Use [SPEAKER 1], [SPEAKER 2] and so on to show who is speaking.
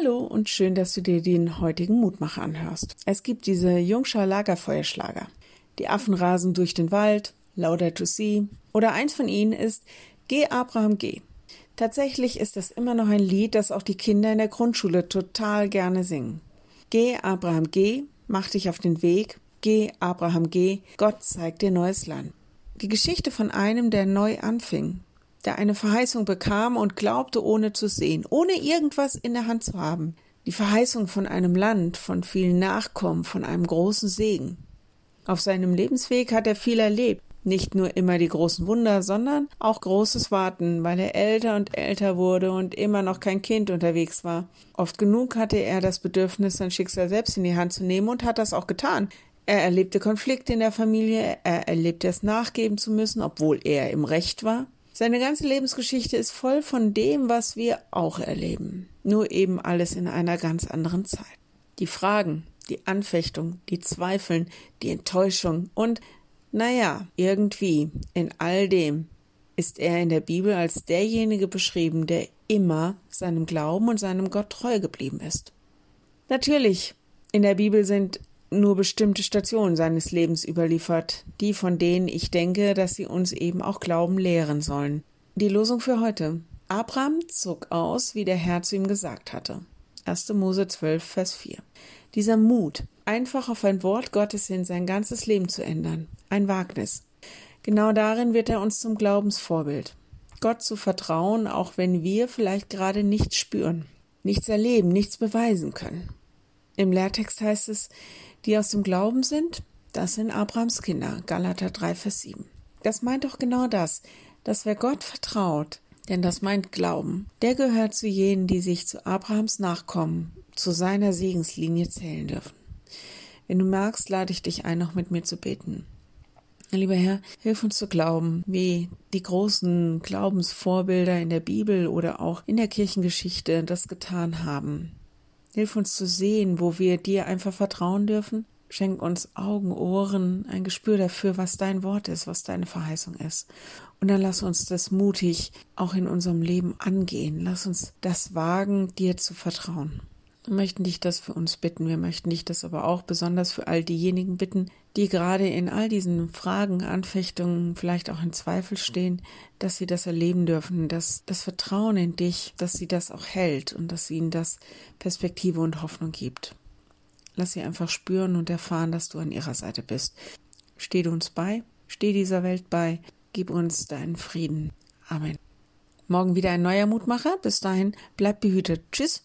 [SPEAKER 1] Hallo und schön, dass du dir den heutigen Mutmacher anhörst. Es gibt diese Jungschar Lagerfeuerschlager. Die Affen rasen durch den Wald, Laudato Si oder eins von ihnen ist Geh Abraham geh. Tatsächlich ist das immer noch ein Lied, das auch die Kinder in der Grundschule total gerne singen. Geh Abraham geh, mach dich auf den Weg, geh Abraham geh, Gott zeigt dir neues Land. Die Geschichte von einem, der neu anfing, der eine Verheißung bekam und glaubte, ohne zu sehen, ohne irgendwas in der Hand zu haben. Die Verheißung von einem Land, von vielen Nachkommen, von einem großen Segen. Auf seinem Lebensweg hat er viel erlebt. Nicht nur immer die großen Wunder, sondern auch großes Warten, weil er älter und älter wurde und immer noch kein Kind unterwegs war. Oft genug hatte er das Bedürfnis, sein Schicksal selbst in die Hand zu nehmen und hat das auch getan. Er erlebte Konflikte in der Familie, er erlebte es nachgeben zu müssen, obwohl er im Recht war. Seine ganze Lebensgeschichte ist voll von dem, was wir auch erleben, nur eben alles in einer ganz anderen Zeit. Die Fragen, die Anfechtung, die Zweifeln, die Enttäuschung und, naja, irgendwie in all dem ist er in der Bibel als derjenige beschrieben, der immer seinem Glauben und seinem Gott treu geblieben ist. Natürlich, in der Bibel sind nur bestimmte Stationen seines Lebens überliefert, die von denen ich denke, dass sie uns eben auch Glauben lehren sollen. Die Losung für heute. Abraham zog aus, wie der Herr zu ihm gesagt hatte. 1. Mose 12, Vers 4. Dieser Mut, einfach auf ein Wort Gottes hin sein ganzes Leben zu ändern, ein Wagnis. Genau darin wird er uns zum Glaubensvorbild. Gott zu vertrauen, auch wenn wir vielleicht gerade nichts spüren, nichts erleben, nichts beweisen können. Im Lehrtext heißt es, die aus dem Glauben sind, das sind Abrahams Kinder, Galater 3, Vers 7. Das meint doch genau das, dass wer Gott vertraut, denn das meint Glauben, der gehört zu jenen, die sich zu Abrahams Nachkommen, zu seiner Segenslinie zählen dürfen. Wenn du magst, lade ich dich ein, noch mit mir zu beten. Lieber Herr, hilf uns zu glauben, wie die großen Glaubensvorbilder in der Bibel oder auch in der Kirchengeschichte das getan haben. Hilf uns zu sehen, wo wir dir einfach vertrauen dürfen. Schenk uns Augen, Ohren, ein Gespür dafür, was dein Wort ist, was deine Verheißung ist. Und dann lass uns das mutig auch in unserem Leben angehen. Lass uns das wagen, dir zu vertrauen. Wir möchten dich das für uns bitten. Wir möchten dich das aber auch besonders für all diejenigen bitten, die gerade in all diesen Fragen, Anfechtungen, vielleicht auch in Zweifel stehen, dass sie das erleben dürfen, dass das Vertrauen in dich, dass sie das auch hält und dass ihnen das Perspektive und Hoffnung gibt. Lass sie einfach spüren und erfahren, dass du an ihrer Seite bist. Steh du uns bei, steh dieser Welt bei, gib uns deinen Frieden. Amen. Morgen wieder ein neuer Mutmacher. Bis dahin, bleib behütet. Tschüss.